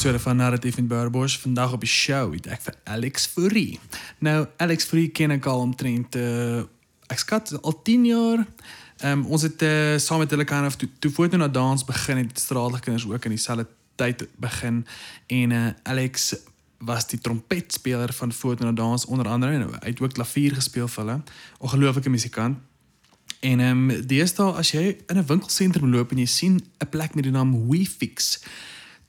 episode van Narrative in Burbush. Vandag op die show het ek vir Alex Fourie. Nou, Alex Fourie ken ek al omtrent uh ek skat al 10 jaar. Ehm ons het uh, saam met hulle kan of toe, toe na dans begin het straatlike kinders ook in dieselfde tyd begin en uh Alex was die trompetspeler van Foto na Dans onder andere en hy het ook klavier gespeel vir hulle. Ongelooflike musikant. En ehm um, deesdae as jy in 'n winkelsentrum loop en jy sien 'n plek met die naam WeFix,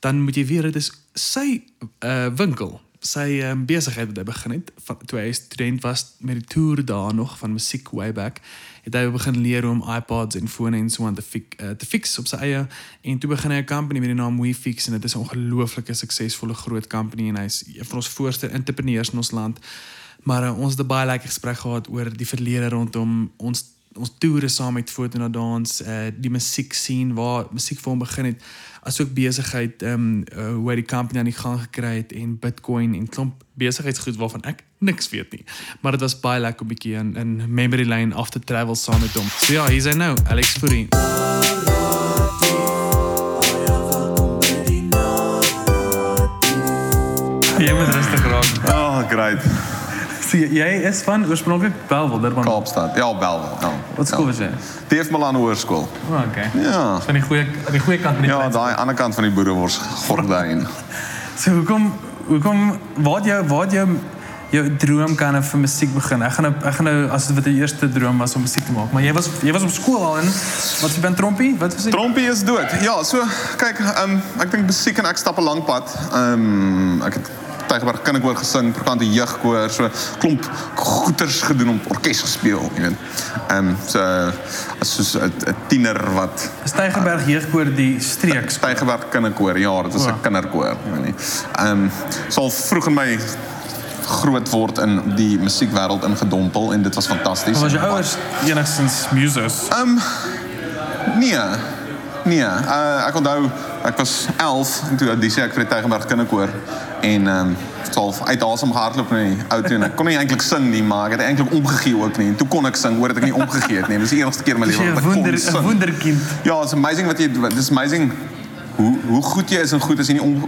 dan moet jy weet dit is sy uh winkel, sy um, besigheid wat hy begin het van toe hy student was met die toer daar nog van musiek way back. Het hy begin leer om iPods en fone en so aan te fix, uh, te fix op sy eie en toe begin hy 'n company met die naam WeFix en dit is 'n ongelooflike suksesvolle groot company en hy's een van ons voorste entrepreneurs in ons land. Maar uh, ons het baie lekker gesprek gehad oor die verlede rondom ons ons toere saam met foto na dans uh die musiek sien waar musiek vir hom begin het asook besigheid ehm um, uh, hoe hy die company aan die gang gekry het en Bitcoin en klomp besigheidsgoed waarvan ek niks weet nie maar dit was baie lekker 'n bietjie in in memory lane af te travel saam met hom so ja hier's hy nou Alex Fourie Jy moet rustig raak. Oh, great. Jy is van oorspronklik Bellville, Durban. Kaapstad. Ja, Bellville. Ja. Wat skool was jy? DF Milan Hoërskool. Oh, okay. Ja. Van die goeie die goeie kant van die Ja, plaas. daai ander kant van die boerewors gordyn. So hoekom hoekom het jou het jou jou droom kan vir musiek begin? Ek gaan nou ek gaan nou as dit wat die eerste droom was om musiek te maak. Maar jy was jy was op skool al en wat jy ben trompie? Wat was? Trompie is dood. Ja, so kyk, um, ek dink musiek en ek stap 'n lang pad. Um, ek het Tygerberg Kinderkoor gesing, Prokante jeugkoor, so klomp goeters gedoen om orkes gespeel, jy weet. Ehm um, so as soos 'n tiener wat Is Tygerberg jeugkoor die streek? Tygerberg Kinderkoor. Ja, dit is 'n kinderkoor, jy weet nie. Ehm um, sal vroeg in my groot word in die musiekwêreld ingedompel en dit was fantasties. Was jou ouers enigstens musos? Ehm um, nee. Nee, uh, ek onthou ek was 11 en toe audisie ek vir die Tygerberg Kinderkoor en ehm um, sal uit asem gehardloop in die en ek kon nie eintlik sing nie, maar ek het eintlik omgegee ook nie. En toe kon ek sing, hoor dat ek nie omgegee het nie. Dit was die enigste keer in my lewe 'n wat ek kon 'n sing. wonderkind? Ja, it's amazing wat jy dis amazing hoe hoe goed jy is en goed as jy nie om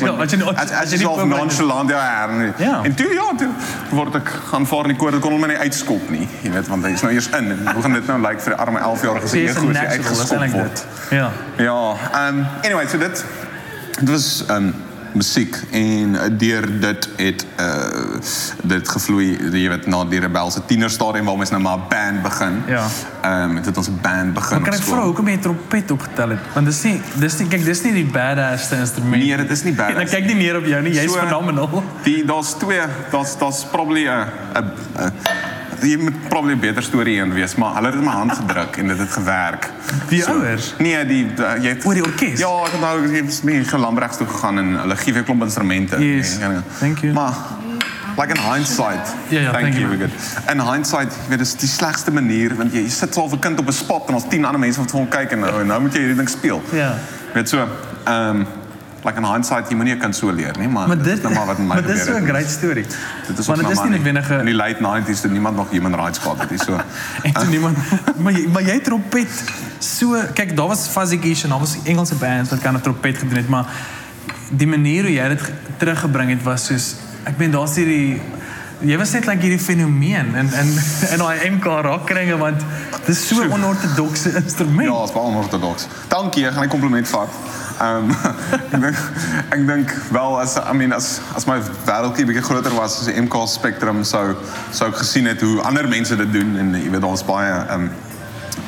Ja, as jy nie- as, as as jy jy nie so voorberei is. nonchalant ja, en, Ja. en toe ja, toe word ek gaan vaar in die koor, dit kon hom nie uitskop nie. Jy weet want hy is nou eers in en hoe gaan dit nou lyk vir die arme 11-jarige se Sy is ego as hy natural, dis uitgeskop eintlik word. dit. Ja. Ja, um anyway, so dit dit was um musiek en uh, deur dit het uh dit gevloei jy weet na die rebelse tienerstadium waar mens nou maar band begin. Ja. Um dit het ons 'n band begin. Maar kan ek skool. vra hoekom jy trompet opgetel het? Want dis nie dis nie kyk dis nie die badass instrument. Nee, dit is nie badass. En ek kyk nie meer op jou nie. Jy's So, phenomenal. Die daar's twee, daar's daar's probably 'n 'n 'n- jy moet probably beter storie een wees, maar hulle het my hand gedruk en dit het gewerk. Die ouers? Nee, die uh, jy het O, die orkes? Ja, ek het nou jy het gelambregs toe gegaan en hulle gee vir klomp instrumente. Yes. Ja, ja. Thank you. Maar like in hindsight. Ja, ja, thank, thank you. you. In hindsight, jy weet dis die slegste manier want jy, jy sit so 'n kind op 'n spot en ons 10 ander mense wat vir hom kyk en nou, nou moet jy hierdie ding speel. Ja. Weet so, ehm um, like in hindsight, jy moenie 'n kind so leer nie, maar, Maar dit dit is nou maar wat in my Maar dis gebeur so 'n het. great story. Dit is maar dit is nie maar in die 'n late 90s toe niemand nog human rights gehad het, nie so. en toe niemand maar jy, maar jy trompet so kyk daar was Fuzzy Gish en daar was Engelse bands wat kan 'n trompet gedoen het maar die manier hoe jy dit ge- teruggebring het was soos ek meen daar's hierdie jy was net like hierdie fenomeen en en in daai MK rockkringe want dit is so 'n onortodokse instrument. Ja, is baie onorthodox. Dankie, ek gaan die kompliment vat. Ehm ek dink wel as I mean as groter was as die MK Spectrum sou sou ek gesien het hoe ander mense dit doen en jy weet daar's baie ehm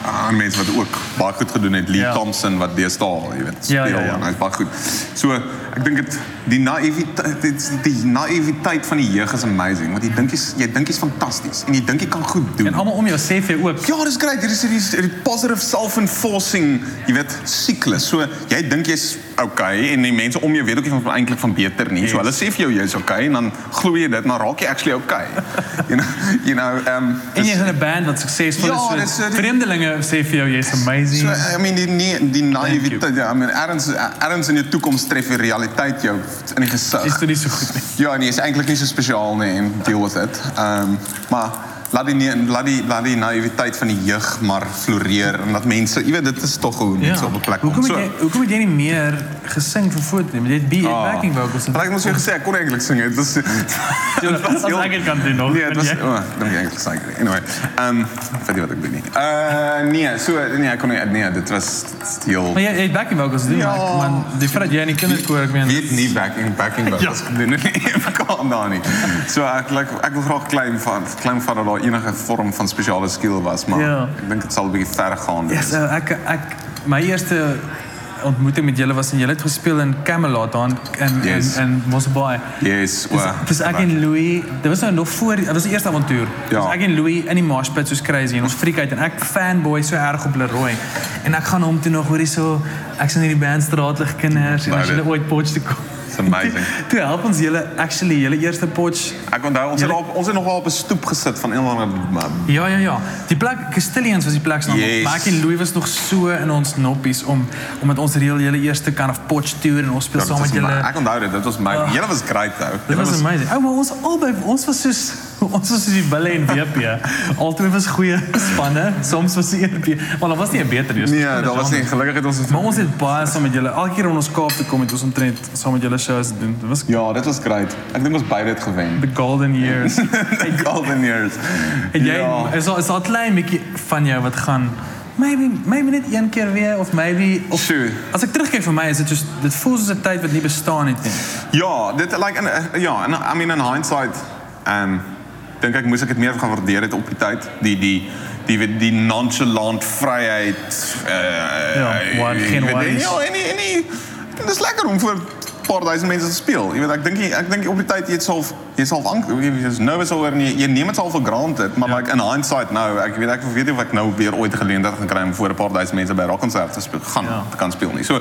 ander mense wat ook baie goed gedoen het. Lee Ja. Thompson wat deesdae, jy weet, Ja, speel ja, ja. en hy's baie goed. So ek dink dit die naïwiteit die naïwiteit van die jeug is amazing want jy dink jy's jy dink jy's fantasties en jy dink jy kan goed doen. En almal om jou sê vir jou ook. Ja, dis great. Hier is hierdie die positive self-enforcing, jy weet, siklus. So jy dink jy's okay en die mense om jou weet ook nie van eintlik van beter nie. So hulle sê vir jou jy's okay en dan glo jy dit, maar raak jy actually okay. you know, you know, um En jy's in 'n band wat suksesvol Ja, is. So die- vreemdelinge jou jy's amazing. So, I mean die die, die naïwiteit, ja, I mean erns erns in jou toekoms tref die realiteit jou in die gesig. is dit nie so goed nie. Ja, nee, is eintlik nie so spesiaal nie en deal with it. Um, maar laat die nie- laat die laat die naïwiteit van die jeug maar floreer en dat mense, jy weet dit is tog hoe mense op 'n plek kom. Hoekom het jy hoekom jy nie meer gesing vir foto nie? Het be Ah. backing vocals. Ek moet so gesê ek kon eintlik sing. Dit was ek dit kan doen nog. Nee, dit was oh, ek dink eintlik sing. Anyway, ehm um, weet jy wat ek doen nie. Uh nee, so nee, ek kon nie nee, dit was heel Maar jy, het backing vocals doen, Ja. man, die dat jy in die kinderkoor, ek meen, weet nie backing backing wat Ja. ons het nie. Ek kan daar nie. So ek like, ek wil graag claim van claim van daar enige vorm van spesiale skill was, maar Ja. ek dink dit sal 'n bietjie ver gaan. Ja, so ek ek my eerste ontmoeting met julle was en julle het gespeel in Camelot aan in Yes. in in Mosselbaai. Yes, well, dis ek en Louis, dit was nou nog voor, dit was die eerste avontuur. Ja. Dis ek en Louis in die moshpit soos crazy en ons freak uit en ek fanboy so erg op Leroy. En ek gaan hom toe nog hoorie so ek sien hierdie band straatlig kinders en as it. ooit potch toe kom. It's amazing. Toe help ons julle actually julle eerste potch Ek onthou ons het Julle- op ons het nog wel op 'n stoep gesit van een of ander Ja, ja, ja. Die plek Castilians was die plek se naam. Yes. Maar ek en Louis was nog so in ons noppies om omdat ons reël julle eerste kind of potch tour en ons speel Ja, saam was met julle. Ek onthou dit, dit was my. Ah. Julle was great though. Dit Julle was amazing. Oh, maar ons albei ons was soos ons was die Wille en WP. Albei was goeie spanne. Soms was die ERP, maar daar was nie 'n beter nie. Nee, dat was nie gelukkig het ons het Maar ons het baie saam met julle. Elke keer wanneer ons Kaap toe kom het ons omtrent saam met julle shows doen. Dit was Ja, dit was great. Ek dink ons beide het gewen. the golden years. Golden years. En jy Ja. is al is al klein bietjie van jou wat gaan maybe maybe net een keer weer of maybe of Sure. As ek terugkyk vir my is dit soos dit voel soos 'n tyd wat nie bestaan het nie. Ja, dit like in uh, ja, en I mean in hindsight, um dink ek moes ek dit meer gaan waardeer het op die tyd. Die die die die, die nonchalant vryheid uh Ja, waar jy geen worries. Ja, en en dit is lekker om vir 'n paar duisend mense te speel. Jy weet ek dink ek dink op die tyd jy het self jy self ang jy is nervous oor en jy, jy neem dit self vir granted, maar Ja. like in hindsight nou, ek weet ek weet nie of ek nou weer ooit geleentheid gaan kry om voor 'n paar duisend mense by 'n rockkonsert te speel gaan Ja. kan speel nie. So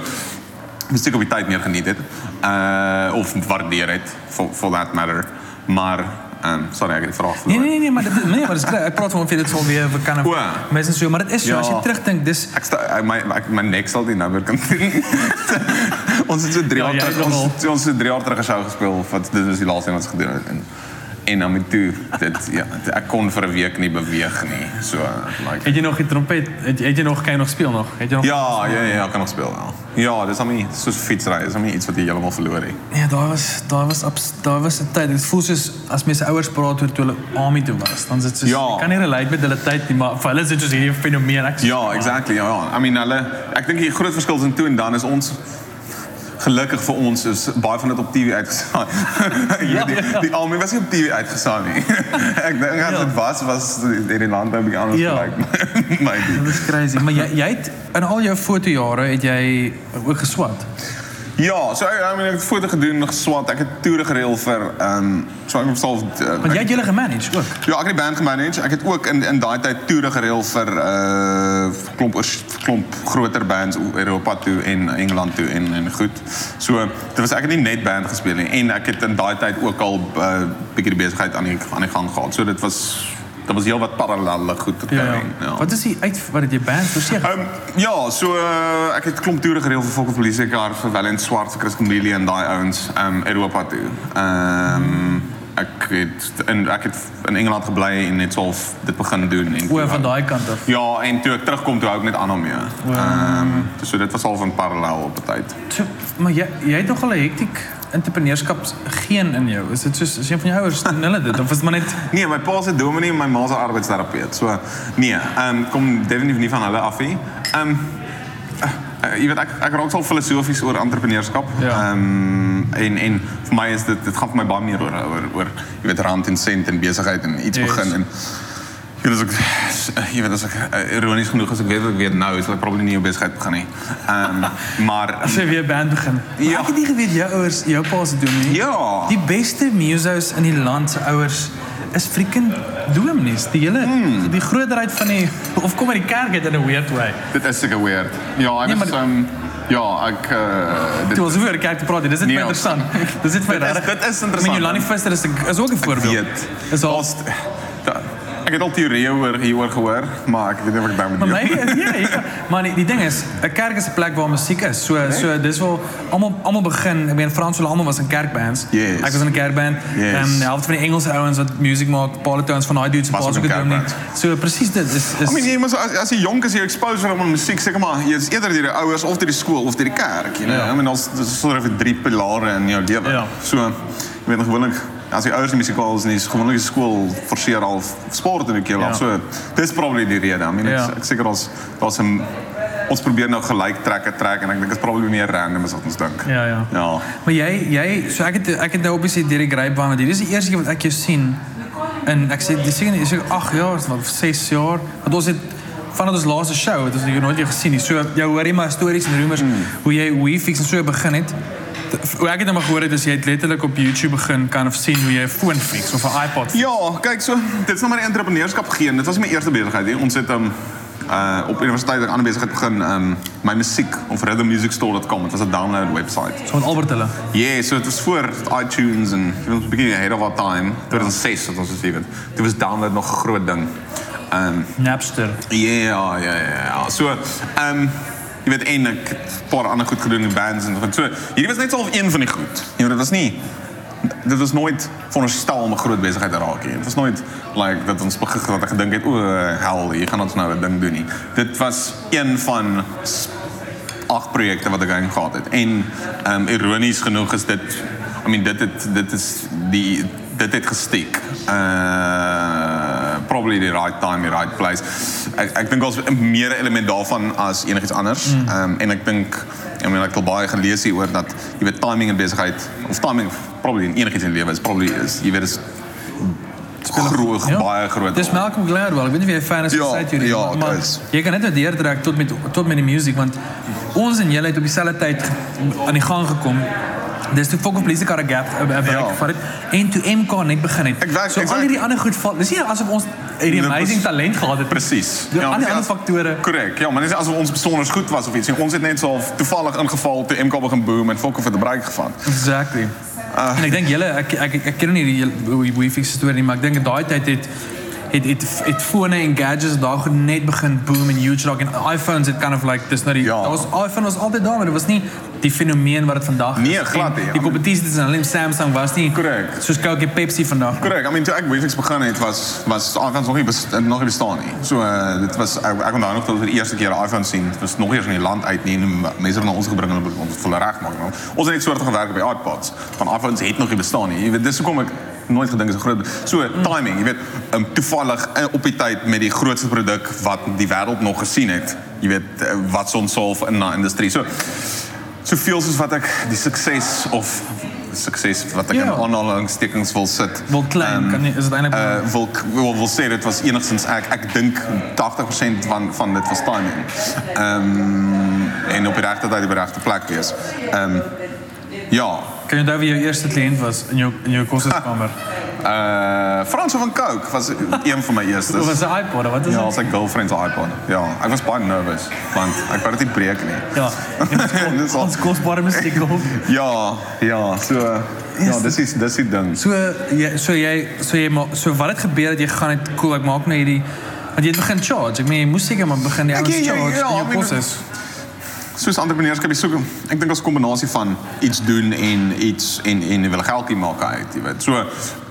moes ek op die tyd meer geniet het. Uh of waardeer het for for that matter. Maar ehm sorry ek het die vraag Nee nee nee, maar dit nee, maar dis ek praat van of jy dit sal weer kan O. mense so, maar dit is so Ja. as jy terugdink dis Ek sta my nek doen. ons het so 3 Ja, jaar terug het ons, ons het 3 jaar terug 'n show gespeel wat dit is die laaste een wat ons gedoen het en dan met toe dit ja ek kon vir 'n week nie beweeg nie. So like het jy nog die trompet het, het jy nog kan jy nog speel nog? Het jy nog Ja, ja, ja, kan nog speel wel. Ja, dis hom nie soos fietsry, dis hom nie iets wat jy heeltemal verloor het. Ja, daar was daar was abs- daar was 'n tyd. Dit voel soos as mense ouers praat oor toe hulle army toe was, dan is dit soos Ja. ek kan nie relate met hulle tyd nie, maar vir hulle is dit soos hierdie fenomeen. Ek Ja, exactly. Ja, ja. I mean hulle ek dink die groot verskil tussen toe en dan is ons gelukkig vir ons is baie van dit op TV uitgesaai. ja, die die almal was nie op TV uitgesaai nie. ek dink as Ja. dit was was hierdie land nou 'n bietjie anders Ja. gelyk. Maybe. Dit is crazy, maar jy jy het in al jou fotojare het jy ook geswat. Ja, so I mean ek het foto gedoen, geswat. Ek het toere gereël vir ehm um, so ek het self uh, Want jy het julle gemanage ook. Ja, ek het die band gemanage. Ek het ook in in daai tyd toere gereël vir uh klomp klomp groter bands Europa toe en Engeland toe en en goed. So dit was ek het nie net band gespeel nie en ek het in daai tyd ook al 'n uh, bietjie die besigheid aan die aan die gang gehad. So dit was dit was heel wat parallelle goed te kry. ja. Wat is die uit wat het jy band verseker? Ehm ja, so uh, ek het klomp toere gereël vir Volk Polisie Kar vir Valiant Swart, vir Chris en daai ouens um, Europa toe. Ehm ek het in ek het in Engeland gebly en net so dit begin doen en O, van daai kant af. Ja, en toe ek terugkom toe hou ek net aan hom mee. Ehm so dit was al van parallel op 'n tyd. So, maar jy jy het nog al 'n hektiek entrepreneurskap geen in jou. Is dit soos as een van jou ouers doen hulle dit of is dit maar net Nee, my pa se dominee en my ma se arbeidsterapeut. So nee, ehm kom definitief nie van hulle af nie. Ehm uh, jy weet ek ek raak al filosofies oor entrepreneurskap. Ja. Ehm en en vir my is dit dit gaan vir my baie meer oor oor oor jy weet rand en sent en besigheid en iets Yes. begin en jy weet as ek jy weet as ek uh, ironies genoeg as ek weet wat ek weet nou is ek probably nie 'n besigheid begin nie. Ehm maar as jy weer band begin? Ja. Maar Ek het nie geweet jou ouers, jou pa se doen nie. Ja. Die beste musos in die land se ouers is freaking dominees. Die hele Hmm. die grootheid van die of kom uit die kerk uit in 'n weird way. dit is seker weird. Ja, ek Nee, was maar- ehm ja, ek uh, dit Toe ons oor die kerk te dis dit Nee, nee, interessant. Dit Dit is- regtig. dit is I mean, interessant. Jolani Visser is is ook 'n voorbeeld. weet. Is al Ek het al teorieë oor hieroor gehoor, maar ek weet nie of ek daarmee Maar my ja, ja. Maar die, die ding is, 'n kerk is 'n plek waar musiek is. So so dis wel almal almal begin. Ek meen Frans hulle almal was in kerkbands. Yes. Ek was in 'n kerkband. Yes. Ehm die helfte van die Engelse ouens wat musiek maak, Pauletones van daai dudes Was ook gedoen nie. So presies dit is is I mean, jy moet as as jy jonk is jy exposure om aan musiek seker maar jy is eerder deur die ouers of deur die skool of deur die kerk, you know. Ja. I mean, dis soort van drie pilare in jou lewe. Ja. So, jy weet gewoonlik ouers nie musikaal is nie, is gewoonlik die skool forceer al sport in die keel Ja. So, dis probably die rede. I mean, Ja. ek, ek seker ons daar's 'n ons probeer nou gelyk trekke trek en ek dink dit is probably meer random as wat ons dink. Ja, ja. Ja. Maar jy jy so ek het ek het nou deur die grapevine dit is die eerste keer wat ek jou sien en ek sê dis seker seker 8 jaar of 6 jaar want ons het vanaf ons laaste show het ons jou nooit weer gesien nie. So jy hoor jy maar stories en rumors Hmm. hoe jy hoe jy fix en so begin het. Hoe ek het nou maar gehoor het is jy het letterlik op YouTube begin kan of sien hoe jy 'n foon fix of 'n iPod. fix. Ja, kyk so, dit is nou maar entrepreneurskap gegee. Dit was my eerste besigheid. Hè. Ons het um uh op universiteit 'n ander besigheid begin um my musiek of rhythmmusicstore.com. Dit was 'n download website. So met Albert hulle. Ja, yeah, so dit was voor iTunes en ons begin ahead of our time. 2006 het ons dit weet. Dit was download nog 'n groot ding. Um Napster. ja, ja, ja, ja. So, um jy weet en ek het 'n paar ander goed gedoen in bands en so. Hierdie was net half een van die goed. Weet dit was nie dit was nooit veronderstel om 'n groot besigheid te raak nie. Dit was nooit like dat ons dat ek gedink het o hel, hier gaan ons nou 'n ding doen. Dit was een van agt projekte wat ek aan gehad het. En ehm ironies genoeg is dit I mean dit het dit is die dit het. Uh probably the right time, the right place. Ek ek dink ons meer element daarvan as enigiets anders. Ehm um, en ek dink I mean ek het al baie gelees hier oor dat jy weet timing in besigheid of timing probably in enigiets in lewe is probably is jy weet is groot Ja. baie groot. Dis. Malcolm Gladwell. Ek weet nie of jy fan is van Ja, sy teorie ja, maar- maar jy kan net nou deurtrek tot met tot met die musiek want ons en julle het op dieselfde tyd aan die gang gekom. Dis toe Fok of Police Car Gap uh, uh, Ja. van dit en toe MK net begin het. So ek al werk- hierdie ander goed val. Dis nie asof ons hierdie Dit amazing talent gehad het. Presies. Ja, al die dis ander as- faktore. Korrek. Ja, maar is asof ons besonder goed was of iets. En ons het net so toevallig ingeval toe MK begin boom en Fokke vir die break gevat. Exactly. en ek dink julle ek ek ek, ek ken nie die fix storie nie, maar ek dink in daai tyd het het het het fone en gadgets daar net begin boom en huge raak en iPhones het kind of like dis nou die Ja. daar was iPhone was altyd daar maar dit was nie die fenomeen wat dit vandag is. Nee, glad nie. Die kompetisie tussen alleen Samsung was nie Korrek. Soos Coke en Pepsi vandag. Korrek. I mean, toe ek Wefix begin het was was iPhones nog nie bes, nog nie bestaan nie. So uh, dit was ek, ek onthou nog dat die eerste keer 'n iPhone sien. Dit was nog eers in die land uit nie en mense het na ons gebring en ons het hulle reg maak. Nou. Ons het net soorte gewerk by iPods. Van iPhones het nog nie bestaan nie. Jy weet dis hoekom ek nooit gedink is 'n groot so timing, jy weet, um, toevallig uh, op die tyd met die grootste produk wat die wêreld nog gesien het. Jy weet uh, wat ons solve in die industrie. So soveel soos wat ek die sukses of sukses wat ek Ja. in aanhalingstekens wil sit. Wil klein Ehm, kan nie is dit eintlik uh wil wil wil sê dit was enigstens ek ek dink 80% van van dit was timing. Ehm en op die regte tyd op die regte plek wees. Ehm ja. kan jy onthou wie jou eerste kliënt was in jou in jou? Uh Frans van Coke was een van my Of eerstes. was 'n iPod wat is Ja, dit? als ek girlfriend se iPod. Ja, ek was baie nervous want ek wou dit nie breek nie. Ja. Ons kosbare musiek op. Ja, ja, so ja, dis is dis die ding. So jy so jy so jy maar so wat het gebeur dat jy gaan het cool ek maak nou hierdie want jy het begin charge. Ek meen jy moes seker maar begin die ouens charge ja, in jou I mean, kos is. Soos entrepreneurskap is so ek dink as 'n kombinasie van iets doen en iets en en wil geldjie maak uit, jy weet. So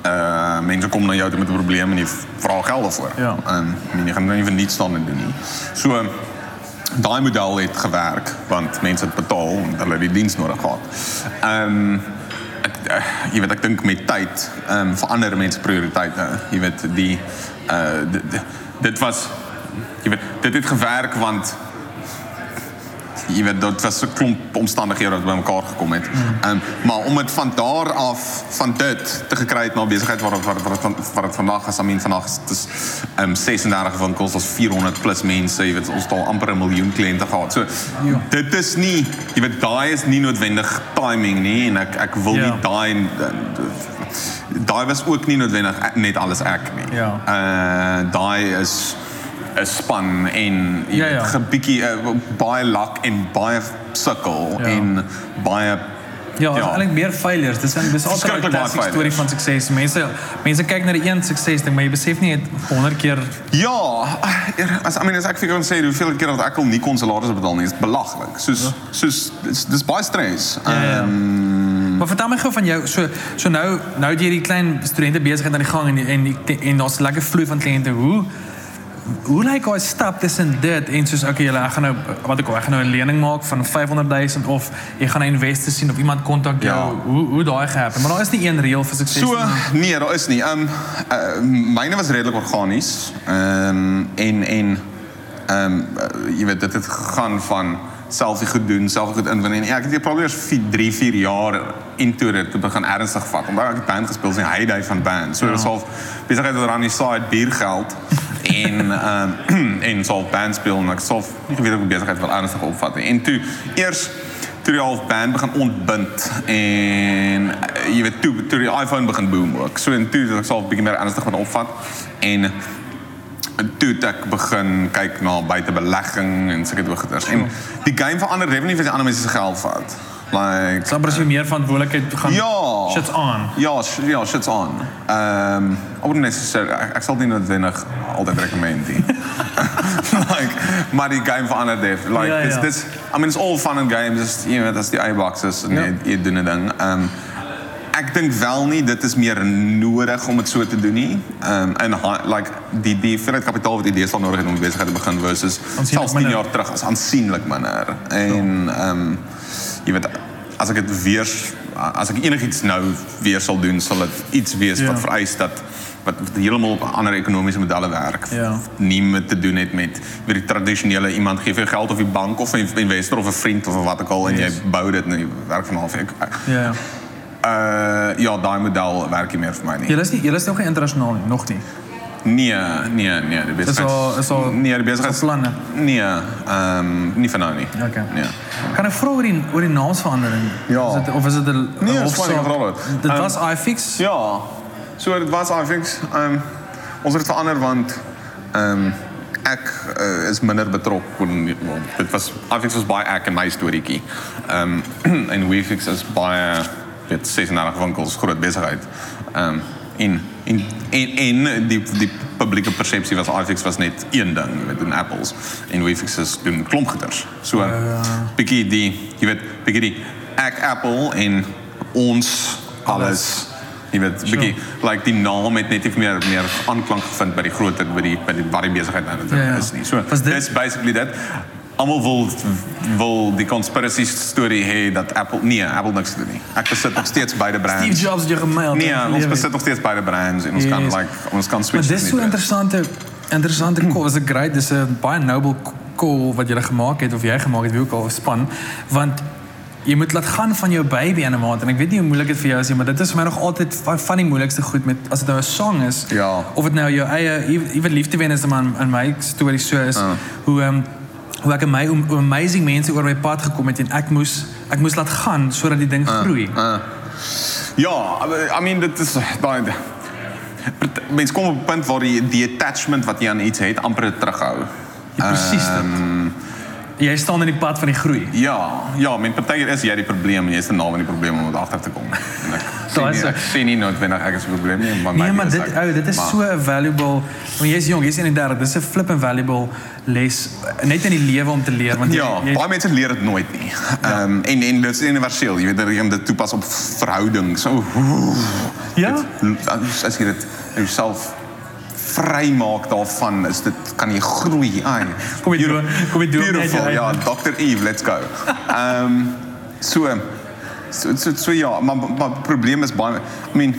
uh mense kom na jou toe met 'n probleem en jy vra geld daarvoor. Ja. En jy gaan nou nie vir niks staan en doen nie. So daai model het gewerk want mense het betaal en hulle het die diens nodig gehad. Ehm ek uh, jy weet ek dink met tyd ehm um, verander mense prioriteite. Jy weet die uh dit, dit was jy weet dit het gewerk want jy weet dit was 'n klomp omstandighede wat bymekaar gekom het. Ehm um, maar om dit van daar af van dit te gekry het na besigheid waar wat wat wat dit vandag is, I mean vandag is dit is ehm um, 36 winkels, ons 400 plus mense, jy weet ons het al amper 'n miljoen kliënte gehad. So Ja. dit is nie jy weet daai is nie noodwendig timing nie en ek ek wil Ja. nie daai daai was ook nie noodwendig net alles ek nie. Ja. Uh daai is span en jy Ja, ja. ge- bietjie uh, baie lak en baie sukkel Ja. en baie Ja, ja. eintlik meer failures. Dis dis altyd 'n klassieke storie van sukses. Mense mense kyk na die een sukses ding, maar jy besef nie het 100 keer Ja, as I mean as ek vir kan sê hoeveel keer dat ek al nie kon salaris betaal nie, is belaglik. Soos soos dis, dis baie stres. Ja, ja. Ehm, Maar vertel my gou van jou. So so nou nou het jy die klein studente besigheid aan die gang en en en daar's lekker vloei van kliënte. Hoe hoe daai stap tussen dit en soos okay, julle ek gaan nou wat ek ek gaan nou 'n lening maak van 500 000 of jy gaan 'n investor sien of iemand kontak jou. Ja. Hoe hoe daai gehappen. Maar daar is nie een reël vir sukses So nie. nee, daar is nie. Ehm um, uh, myne was redelik organies. Ehm um, en en ehm um, uh, jy weet dit het gegaan van self die goed doen, self goed inwin en ek het hier probeer 3 4 jaar into dit te begin ernstig vat. Omdat ek het band gespeel in die heyday van band. So dis al besigheid wat er aan die side biergeld en ehm um, en so band speel en ek sou nie geweet ek besigheid wel ernstig opvat nie. En toe eers toe die half band begin ontbind en uh, jy weet toe toe die iPhone begin boom ook. So en toe het ek sal 'n bietjie meer ernstig van opvat en toe het ek begin kyk na buitebelegging en sulke goeders. En die game verander definitief as jy ander mense se geld vat. Like Dan presies meer verantwoordelikheid gaan Ja. shits aan. Ja, sh ja, shit's on. Ehm um, I wouldn't necessarily ek, ek sal nie noodwendig altyd recommend nie. like maar die game verander def. Like Ja, it's ja. this I mean it's all fun and games. You know, that's the A-boxes en Ja. jy, jy doen 'n ding. Ehm um, ek dink wel nie dit is meer nodig om dit so te doen nie. Ehm um, en like die die hoeveelheid kapitaal wat jy deesdae nodig het om besigheid te begin versus selfs 10 minder. jaar terug is aansienlik minder. En ehm um, jy weet as ek dit weer as ek enigiets nou weer sal doen, sal dit iets wees Ja. wat vereis dat wat heeltemal op ander ekonomiese modelle werk. Ja. Nie met te doen het met weet die tradisionele iemand gee vir jou geld of die bank of 'n investor of 'n vriend of wat ook al en jy bou dit en jy werk van half ek Ja. ja. uh ja, daai model werk nie meer vir my nie. Julle is nie julle is nog nie internasionaal nie, nog nie. Nee, nee, nee, die besigheid. al- is al- nee, is besigheid. al planne? Nee, um, nie vir nou. Okay. Nee. Kan oor die die naamsverandering? Ja. Is of is dit 'n Nee, een is dit. Ehm, was iFix. Ja. So dit was iFix. Um, ons het dit verander want um, ek uh, is minder betrokke. Well, dit was iFix was baie ek en my storieetjie. Ehm um, en WeFix is baie dit 36 winkels groot besigheid. Ehm um, en en en en die die publieke persepsie was iFix was net een ding, jy weet, doen apples en WeFix is doen klompgoeders. So bietjie die jy weet bietjie die ek Apple en ons alles jy weet bietjie like die naam het net nie meer meer aanklank gevind by die groter by die by die wat die besigheid nou ja. is nie. So dis basically dit. Wil wil die conspiracy storie hê dat Apple nee, Apple niks te doen. Ek besit nog steeds beide brands. Steve Jobs het gemail. Nee, ons besit nog steeds beide brands en ons kan like ons kan Maar switch. dis so tussen die interessante interessante call. Is 'n great, dis 'n baie noble call wat jy gemaak het of jy gemaak het, wie ook al span, want jy moet laat gaan van jou baby aan 'n maand en ek weet nie hoe moeilik dit vir jou is nie, maar dit is vir my nog altyd van die moeilikste goed met as dit nou 'n song is Ja. of dit nou jou eie iewe liefde wen is man in my storie so is Ah. hoe ehm hoe ek my hoe amazing mense oor my pad gekom het en ek moes ek moes laat gaan sodat die ding groei. Uh, ja, I mean dit is daai mense kom op 'n punt waar die die attachment wat jy aan iets het amper terughou. Ja, Presies dit. Jy staan in die pad van die groei. Ja, ja, met partykeer is jy die probleem en jy is die naam van die probleem om dit agter te kom. En ek nie, is ek sê nie noodwendig ek is die probleem nie, maar Nee, maar dit ek. ou, dit is Maar- so 'n valuable. Want jy's jong, jy's 31. Dis 'n flip and valuable les net in die lewe om te leer want jy, Ja, jy baie mense leer dit nooit nie. Ehm um, en en dit is universeel. Jy weet dat jy dit toepas op verhoudings. So Ja? Dit, as jy dit jouself vrymaak daarvan, is dit kan jy groei. Ai. Kom jy doen- kom jy doen Beautiful. jy Ja. Dr. Eve, let's go. Ehm um, so so so, so ja, maar maar probleem is baie I mean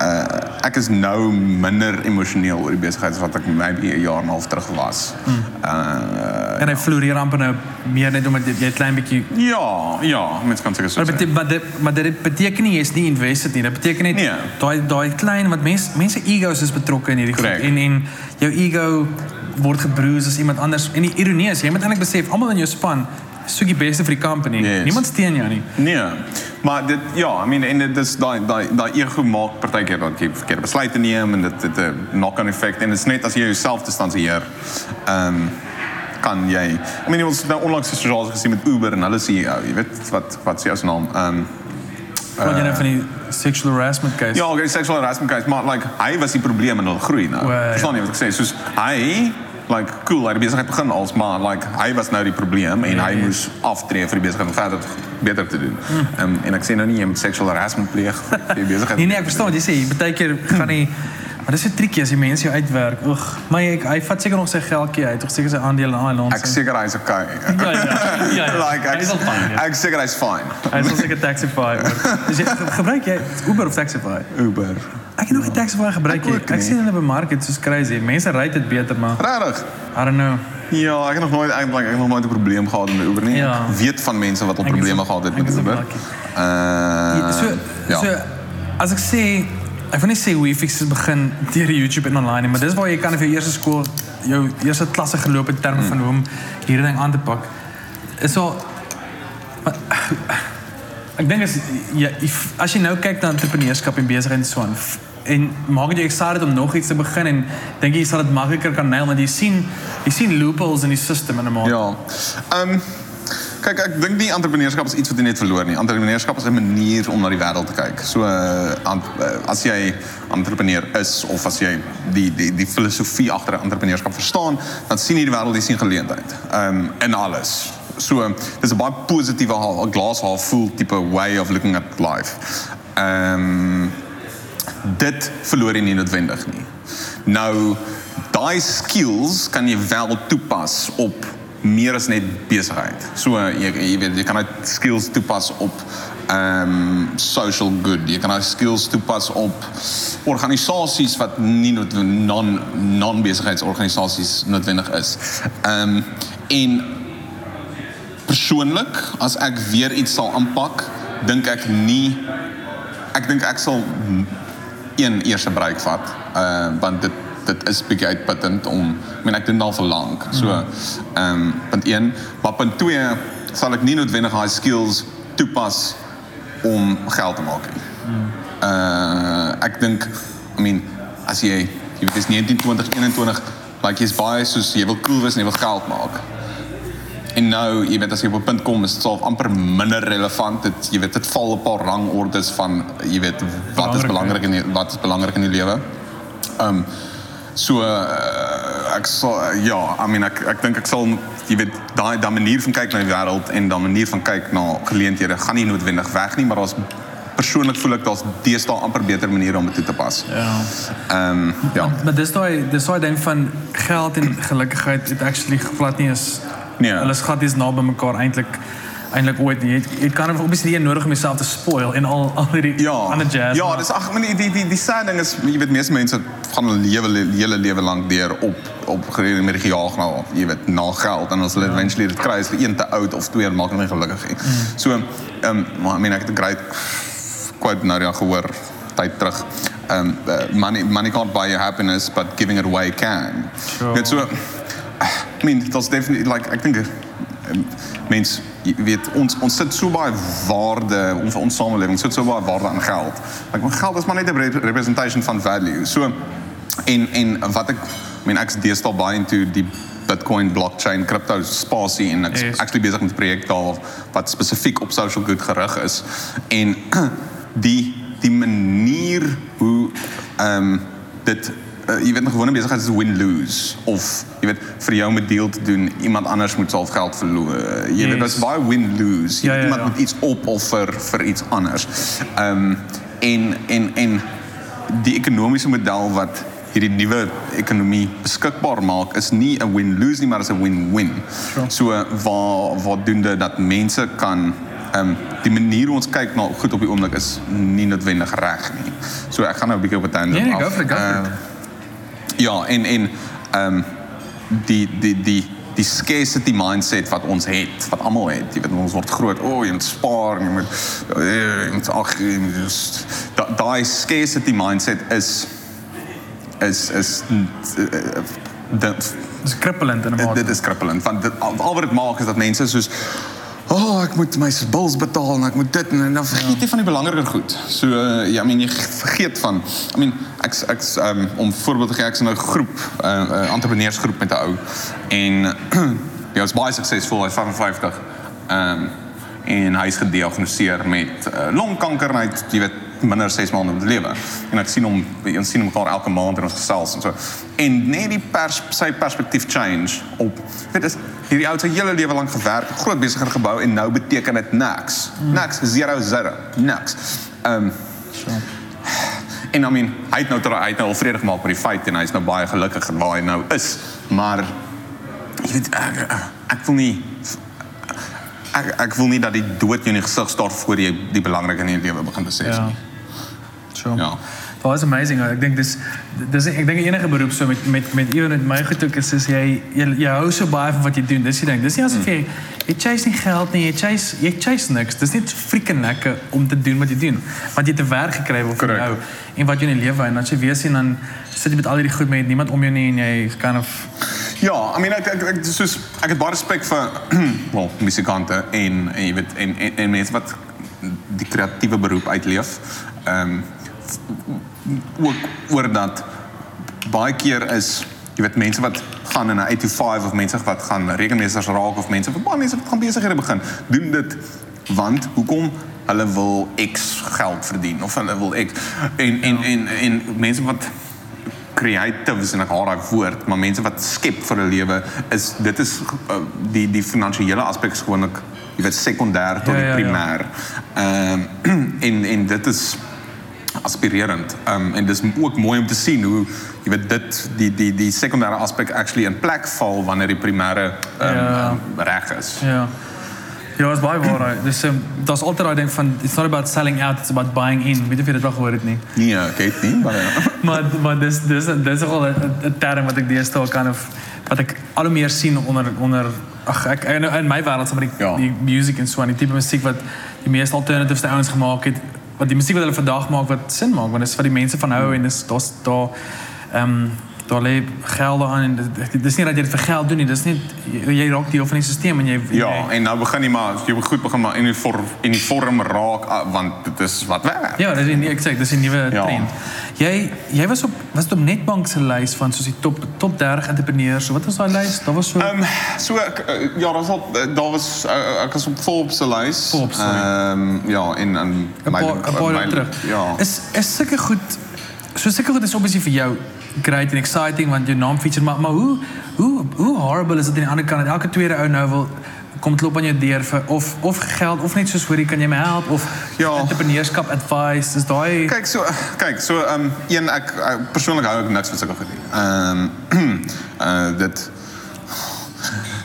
uh, ek is nou minder emosioneel oor die besigheid as wat ek maybe 'n jaar en 'n half terug was. Hmm. Uh en hy floreer amper nou meer net omdat jy 'n klein bietjie Ja, ja, mens kan seker so Maar, sê. bete, maar, dit, maar dit beteken nie jy's nie invested nie. Dit beteken net Nee. daai daai klein wat mense mense egos is betrokke in hierdie goed en en jou ego word gebruis as iemand anders. En die ironie is jy moet eintlik besef almal in jou span soek die beste vir die company. Yes. Niemand steun jou nie. Nee. Maar dit ja, I mean en dit is daai daai daai ego maak partykeer dat jy verkeerde besluite neem en dit dit 'n knock-on effek en dit is net as jy jouself distansieer. Ehm um, kan jy I mean ons het nou onlangs sosiaal gesien met Uber en hulle CEO, jy weet wat wat se se naam? Ehm um, Wat jy nou van die sexual harassment case. Ja, okay, sexual harassment case, maar like hy was die probleem en hulle groei nou. Ja. Verstaan jy wat ek sê? Soos hy like cool, hy het die besigheid begin als maar like hy was nou die probleem en hy moes aftree vir die besigheid om verder beter te doen. Ehm um, en ek sê nou nie jy moet sexual harassment pleeg vir die besigheid. Nee nee, ek verstaan wat jy sê. Baie keer gaan nie Maar dis so tricky as die mense jou uitwerk. Oeg, maar ek, hy vat seker nog sy geldjie uit, tog seker sy aandele in Island. Ek seker hy's okay. Ja, ja. ja, ja. like ek Hy's al fine, ja. Ek seker hy's fine. Hy sal seker Taxify. Dus jy gebruik jy Uber of Taxify? Uber. Ek het nog nie Taxify gebruik Ek nie. ook Ek nie. sien hulle bemark dit soos crazy. Mense ry dit beter, maar Regtig? I don't know. Ja, ek het nog nooit eintlik ek het nog nooit 'n probleem gehad met Uber nie. Ja. Ek weet van mense wat al is probleme gehad het met is Uber. Uh so ja. so as ek sê ek wil nie sê hoe fixes begin deur YouTube en online nie, maar dis waar jy kan vir jou eerste skool jou eerste klasse geloop het in terme van hoe om hierdie ding aan te pak. Is so maar- ek dink as jy as jy nou kyk na entrepreneurskap en besigheid en so aan en dit jou excited om nog iets te begin en dink jy sal dit makliker kan nail want jy sien jy sien loopholes in die system in mate. Ja. Ehm um, kyk ek dink nie entrepreneurskap is iets wat jy net verloor nie. Entrepreneurskap is 'n manier om na die wêreld te kyk. So an, uh, as jy entrepreneur is of as jy die die die filosofie agter entrepreneurskap verstaan, dan sien jy die wêreld, jy sien geleentheid. Um, in alles. So dis 'n baie positiewe half full tipe way of looking at life. Ehm dit verloor jy nie noodwendig nie. Nou daai skills kan jy wel toepas op meer as net besigheid. So jy jy weet jy kan dit skills toepas op ehm um, social good. Jy kan daai skills toepas op organisasies wat nie non non besigheidsorganisasies noodwendig is. Ehm um, en persoonlik as ek weer iets sal aanpak, dink ek nie ek dink ek sal een eerste breek vat. Uh want dit dit is bietjie uitputtend om ek meen ek doen al vir lank. So ehm um, punt 1, maar punt 2 sal ek nie noodwendig daai skills toepas om geld te maak nie. Uh ek dink I mean as jy jy weet dis 19 20 21 like jy's baie soos jy wil cool wees en jy wil geld maak. En nou, jy weet as jy op 'n punt kom is dit self amper minder relevant. Dit jy weet dit val 'n paar rangordes van jy weet wat is belangrik in die, wat is belangrik in die lewe. Ehm um, so uh, ek sal uh, ja, I mean ek ek dink ek sal jy weet daai daai manier van kyk na die wêreld en daai manier van kyk na geleenthede gaan nie noodwendig weg nie, maar daar's persoonlik voel ek daar's deesdae amper beter maniere om dit toe te pas. Ja. Ehm um, ja. Maar dis daai dis daai ding van geld en gelukigheid het actually glad nie is Nee. Hulle is nie is naby mekaar eintlik eintlik ooit. Jy jy kan obviously nie nodig om jouself te spoil en al al hierdie Ja. ander jazz. Ja, dis ag, maar die die die die sad ding is jy weet meeste mense gaan hulle lewe le- hele lewe lank deur op op met die gejaag na jy weet na geld en as hulle eventually dit kry is vir een te oud of twee maak hulle nie gelukkig nie. So ehm um, maar I mean ek het 'n great quote nou ja gehoor tyd terug. Ehm um, uh, money money can't buy you happiness but giving it away can. Sure. Net so I mean that's definitely like ek dink um, mens weet ons ons sit so baie waarde ons ons samelewing sit so baie waarde aan geld. Like geld is maar net 'n rep- representation van value. So en en wat ek I mean ek's deesdae baie into die Bitcoin blockchain crypto spasie en ek's Yes. actually besig met 'n projek daar wat spesifiek op social good gerig is en die die manier hoe ehm um, dit uh, jy weet 'n gewone besigheid is win lose of jy weet vir jou om 'n deal te doen iemand anders moet self geld verloor jy yes. weet Yes. dit's baie win lose Ja, ja, iemand ja. moet iets opoffer vir iets anders um, en en en die ekonomiese model wat hierdie nuwe ekonomie beskikbaar maak is nie 'n win-lose nie maar is 'n win-win. Sure. So waar waar doen dit dat mense kan ehm um, die manier hoe ons kyk na goed op die oomblik is nie noodwendig reg nie. So ek gaan nou 'n bietjie op 'n tangent Nee, nee, af. go for it, go for Ehm, it. Ja, en en ehm um, die die die die scarcity mindset wat ons het, wat almal het. Jy weet ons word groot, o, oh, jy moet spaar, jy moet eh, jy moet ag, daai scarcity mindset is is is eh, dit Dis krippelend in 'n mate. dit is krippelend want dit, al, al wat dit maak is dat mense soos oh, ek moet my bills betaal en ek moet dit en, dan vergeet jy van die belangriker goed. So uh, ja, mean vergeet van I mean um, om voorbeeld te gee, ek's in 'n groep, 'n uh, uh, entrepreneursgroep met 'n ou en Hy was baie suksesvol, hy's 55. Ehm en hy is gediagnoseer met uh, longkanker en hy minder 6 maande om te lewe. En ek sien hom ons sien hom mekaar elke maand in ons gesels en so. En net die pers, sy perspektief change op weet is hierdie ou het sy hele lewe lank gewerk, groot besigheid gebou en nou beteken dit niks. Niks, zero zero, niks. Ehm um, So. En I mean, hy het nou ter, hy het nou al vrede gemaak met die feit en hy's nou baie gelukkig waar hy nou is. Maar jy weet ek, ek, voel nie ek, ek wil nie dat die dood jou in die gesig staar voor jy die belangrike in jou lewe begin besef Ja. nie. So. Ja. Dat was amazing. Ek dink dis dis ek dink enige beroep so met met met ewen met my goed ook is is jy jy, jy hou so baie van wat jy doen. Dis die ding. Dis nie asof jy jy chase nie geld nie. Jy chase jy chase niks. Dis net freaking lekker om te doen wat jy doen. Want jy het 'n werk gekry wat vir Correct. jou en wat jy in die lewe en as jy weer sien dan sit jy met al hierdie goed met niemand om jou nie en jy kind of Ja, I mean ek ek ek soos ek het baie respek vir wel musikante en en jy weet en en, en mense wat die kreatiewe beroep uitleef. Ehm um, ook oor dat baie keer is jy weet mense wat gaan in 'n 8 to 5 of mense wat gaan rekenmeesters raak of mense wat baie mense wat gaan besighede begin doen dit. Want hoekom? Hulle wil X geld verdien of hulle wil X. En en en en mense wat creatives en ek haat daai woord, maar mense wat skep vir 'n lewe is dit is uh, die die finansiële aspek is gewoonlik jy weet sekondêr tot Ja, die ja, ja. primêr. Ehm en en dit is aspirerend. Ehm um, en dis ook mooi om te sien hoe jy weet dit die die die sekondêre aspek actually in plek val wanneer die primêre Ja. um, reg is. Ja. Ja, is baie waar. Dis um, daar's altyd daai ding van it's not about selling out, it's about buying in. Weet jy of jy dit al gehoor het nie? Nee, ek weet nie, maar maar maar dis dis dis is al 'n term wat ek deesdae kan of wat ek al hoe meer sien onder onder ag ek in, in my wêreld sommer die, Ja. die music en so aan die tipe musiek wat die meeste alternatives die ouens gemaak het wat die musiek wat hulle vandag maak wat sin maak want dit is wat die mense van hou en dis daar's daar ehm um, daar lê gelde aan en dit dis nie dat jy dit vir geld doen nie dis net jy, jy raak deel van die stelsel en jy Ja, jy, en nou begin jy maar moet goed begin maar uniform uniform raak ah, want dit is wat werk. Ja, dis nie ek sê dis 'n nuwe Ja. trend. Jy jy was op was op Netbank se lys van soos die top top 30 entrepreneurs. Wat was daai lys? Daar was Ehm um, so ek uh, ja, daar was al daar was uh, ek was op Forbes lys. Forbes. Ehm ja, en en 'n paar jaar terug. Ja. Is is sulke goed so sulke goed is obviously vir jou great and exciting want jou naam feature maar maar hoe hoe hoe horrible is dit aan die ander kant dat elke tweede ou nou wil kom klop aan jou deur vir of of geld of net soos hoorie kan jy my help of Ja. entrepreneurskap advice is daai Kyk so kyk so ehm um, een ek, ek persoonlik hou ek niks van sulke goed nie. Ehm uh dit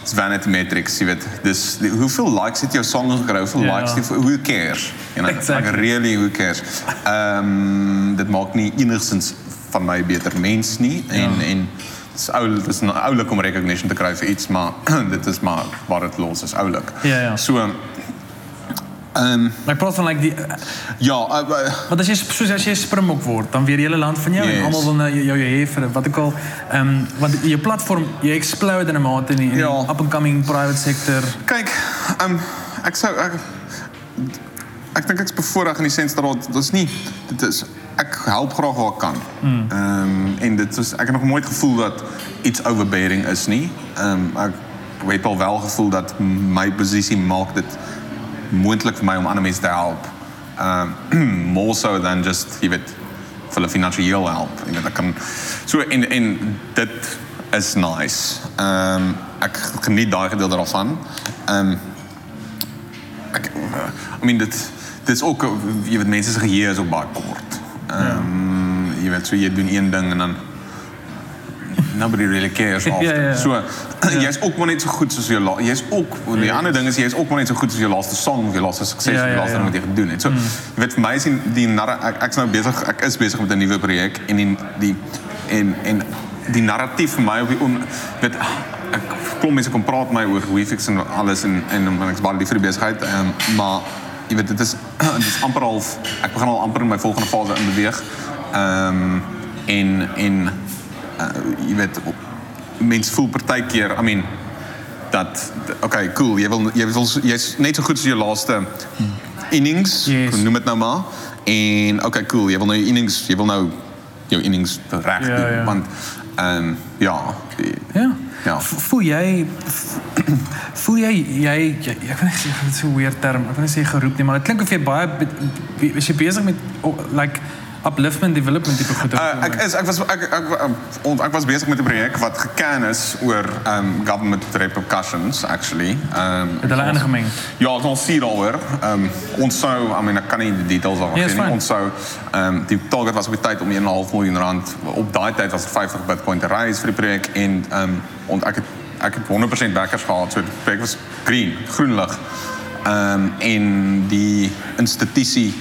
It's vanity metrics, jy weet. Dis die, hoeveel likes het jou song gekry? Hoeveel Ja. likes die who cares? You know, Exactly. like really who cares? Ehm um, dit maak nie enigsins van 'n beter mens nie en Ja. en dis ou dis nou oulik om recognition te kry vir iets, maar dit is maar waar dit los is oulik. Ja, ja. So ehm um, maar ek praat van like die ja, uh, uh, Want as jy soos as jy springbok word, dan weer die hele land van jou Yes. en almal wil nou jou jou hê vir wat ook al. Ehm um, want jou platform jy explode in 'n mate in die, in die Ja. up and coming private sector. Kyk, um, ek sou ek ek dink ek's bevoordeel in die sens dat dit dis nie dit is ek help graag waar ek kan. Ehm um, en dit is ek het nog nooit gevoel dat iets overbearing is nie. Um, ek weet al wel gevoel dat my posisie maak dit moontlik vir my om ander mense te help. Um, more so than just jy weet vir hulle finansiëel help. Weet ek kan so en en dit is nice. Um, ek geniet daai gedeelte daarvan. Um, ek I mean dit dit is ook jy weet mense se geheue is ook baie kort. Ehm um, jy weet so jy doen een ding en dan nobody really cares after. Ja, ja. So jy's ook maar net so goed soos jou la- jy's ook die ander ding is jy's ook maar net so goed soos jou laaste song of jou laaste sukses Ja, of ja, jou laaste ja. ding wat jy gedoen het. So jy weet vir my is die, die narra, ek ek's nou besig ek is besig met 'n nuwe projek en die die en en die narratief vir my op die on, weet ek klop mense kom praat my oor Wefix en alles en en en ek's baie lief vir die besigheid. Ehm um, maar jy weet dit is dit is amper half ek begin al amper in my volgende fase in beweeg. Ehm um, en en uh, jy weet mense voel partykeer, I mean dat okay, cool, jy wil jy wil jy's net so goed as jou laaste innings, Yes. noem dit nou maar. En okay, cool, jy wil nou jou innings, jy wil nou jou innings Ja, ja. want ehm ja, Ja. Ja. Voel jy voel jy jy, jy ek weet nie dit is so 'n weird term. Ek weet nie sê geroep nie, maar dit klink of baie be- be- is jy besig met oh, like upliftment development tipe goed. Uh, ek is ek was ek ek, ek, ont- ek was besig met 'n projek wat geken is oor um government repercussions actually. Um het hulle ingemeng. Ja, ons sien daaroor. Um ons sou, I mean ek kan nie die details daarvan is gee nie. Ons sou um die target was op die tyd om 1.5 miljoen rand op daai tyd was dit 50 Bitcoin te raise vir die projek en um ont ek het ek het 100% backers gehad. So die projek was green, groen lig. Um en die institusie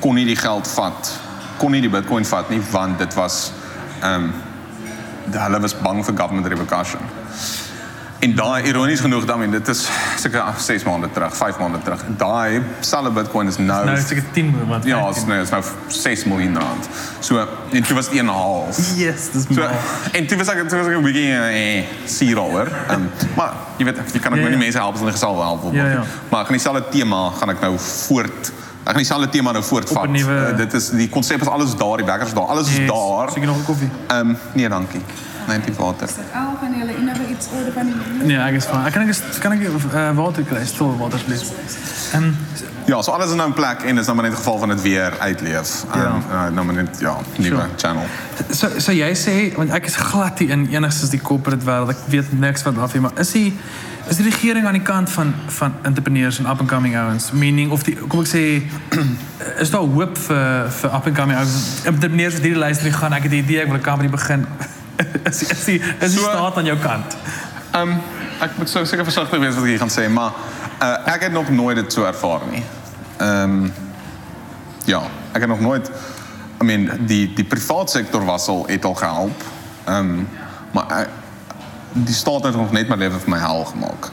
kon nie die geld vat kon nie die bitcoin vat nie want dit was ehm um, hulle was bang vir government repercussion. En daai ironies genoeg dan en dit is seker 6 maande terug, 5 maande terug. Daai selfe bitcoin is nou Nou seker 10 miljoen ja, is nou is nou 6 miljoen rand. So en toe was dit 1.5. Yes, dis So, en toen was ik, toen was ik een beetje eh, sier hoor. Um, maar je weet, je kan ook Ja, met die ja. mensen helpen als een geval helpen. Ja, ja. Maar ik ga diezelfde thema ga ik nou voort. Ik ga diezelfde thema nou voortvat. Nieuwe- Eh, dit is die concept is alles daar, die bakkers is daar, alles is Yes. daar. Seker nog 'n koffie. Ehm nee, dankie. Nee, die water. Al van julle enige iets oor van die Nee, ek is van. Ek kan ek kan ek uh, water kry, stil water asseblief. Ehm Ja, so alles is nou in plek en is nou maar net het geval van het weer uitleef. Um, Ja. uh, nou maar net ja, nieuwe Sure. channel. So so jy sê want ek is glad nie in enigstens die corporate wêreld. Ek weet niks van af maar is die is die regering aan die kant van van entrepreneurs en up and coming ouens? Meaning of die kom ek sê is daar hoop vir vir up and coming ouens? Entrepreneurs wat hierdie luister gaan, ek het 'n idee, ek wil 'n company begin. is is die is die So- staat aan jou kant? Ehm ek moet so seker versigtig wees wat ek hier gaan sê, maar uh, ek het nog nooit dit so ervaar nie. Ehm ja, ek het nog nooit I mean die die private sektor was al het al gehelp. Ehm maar ek, die staat het nog net my lewe vir my hel gemaak.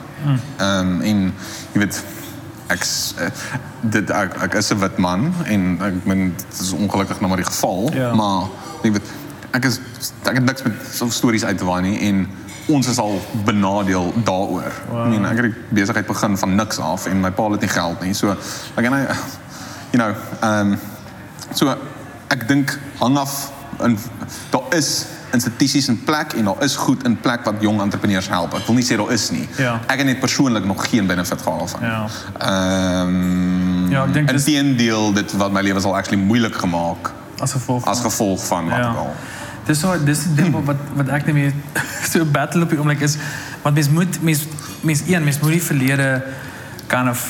Ehm en jy weet s- eh, dit is 'n wit man en ek meen dit is ongelukkig nou maar die geval, Ja. maar jy weet ek is ek het niks met stories uit te waai nie en ons is al benadeel daaroor. Wow. I mean ek het die besigheid begin van niks af en my pa het nie geld nie. So like en I you know, ehm um, so ek dink hang af in daar is institusies in plek en daar is goed in plek wat jong entrepreneurs help. Ek wil nie sê daar is nie. Ja. Ek het net persoonlik nog geen benefit gehad van. Ja. Ehm Ja, ek dink dis- inteendeel dit wat my lewe al actually moeilik gemaak As gevolg as gevolg van wat Ja. al. Dis so dis die ding wat wat ek net meer so battle op die oomblik is want mens moet mens mens een mens moet die verlede kind of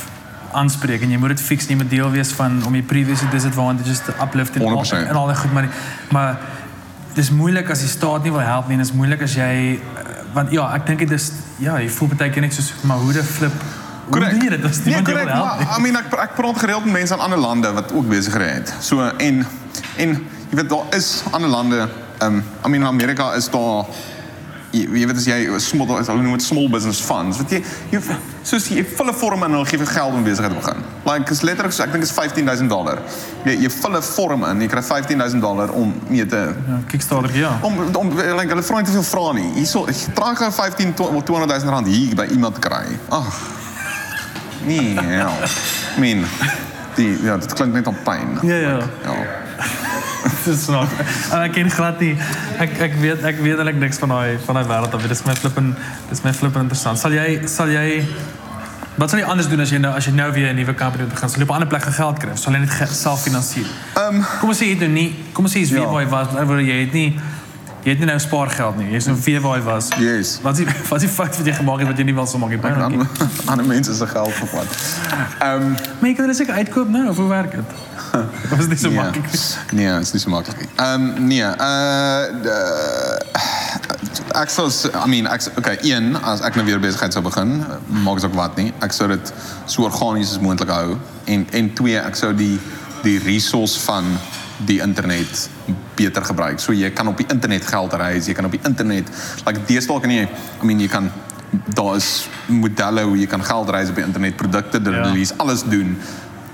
aanspreek en jy moet dit fix nie met deel wees van om jy previous disadvantages te uplift en al, 100%. en al die goed maar maar dis moeilik as die staat nie wil help nie en dis moeilik as jy eh, want ja ek dink dit is ja jy voel baie keer net soos maar hoe de flip hoe doen jy dit nee, correct, maar I mean ek ek praat gereeld met mense in ander lande wat ook besigheid het. So en en jy weet daar is ander lande ehm um, I mean in Amerika is daar jy, jy weet as jy small hulle noem dit small business funds. Wat jy jy soos jy vul 'n vorm in en hulle gee vir geld om besigheid te begin. Like is letterlik so ek dink is 15000 dollar. Jy jy vul 'n vorm in, jy kry 15000 dollar om mee te Ja, Kickstarter ja. om om like, hulle vra nie te veel vra nie. Hierso draai gou 15 to- 200000 rand hier by iemand kry. Ag. Nee, ja. I mean, die ja, dit klink net op pyn. Ja ja. Ja. Dis nog. En ek ken glad nie. Ek ek weet ek weet eintlik niks van daai van daai wêreld af. Dis my flippen dis my flippen interessant. Sal jy sal jy Wat sal jy anders doen as jy nou as jy nou weer 'n nuwe company begin? Sal jy op 'n ander plek geld Sal jy net ge- self finansier? Ehm Kom jy het nou nie kom jy's Ja. weer waar was, maar jy het nie jy het nie nou spaargeld nie. Jy's nou weer waar jy was. Yes. Wat is die wat is die fout wat jy gemaak het wat jy nie wil so maak nie? Baie dankie. dan ander mense se geld gevat. Ehm Maar jy kan dit seker uitkoop nou of hoe werk dit? Of is dit nie so nee. dit is nie so maklik nie. Ehm nee, uh ek sou s- I mean, ek s- okay, een as ek nou weer besigheid sou begin, maak dit ook wat nie. Ek sou dit so organies as moontlik hou en en twee, ek sou die die resource van die internet beter gebruik. So jy kan op die internet geld reis, jy kan op die internet like deesdae kan jy I mean jy kan daar is modelle hoe jy kan geld reis op die internet, produkte Ja. release, alles doen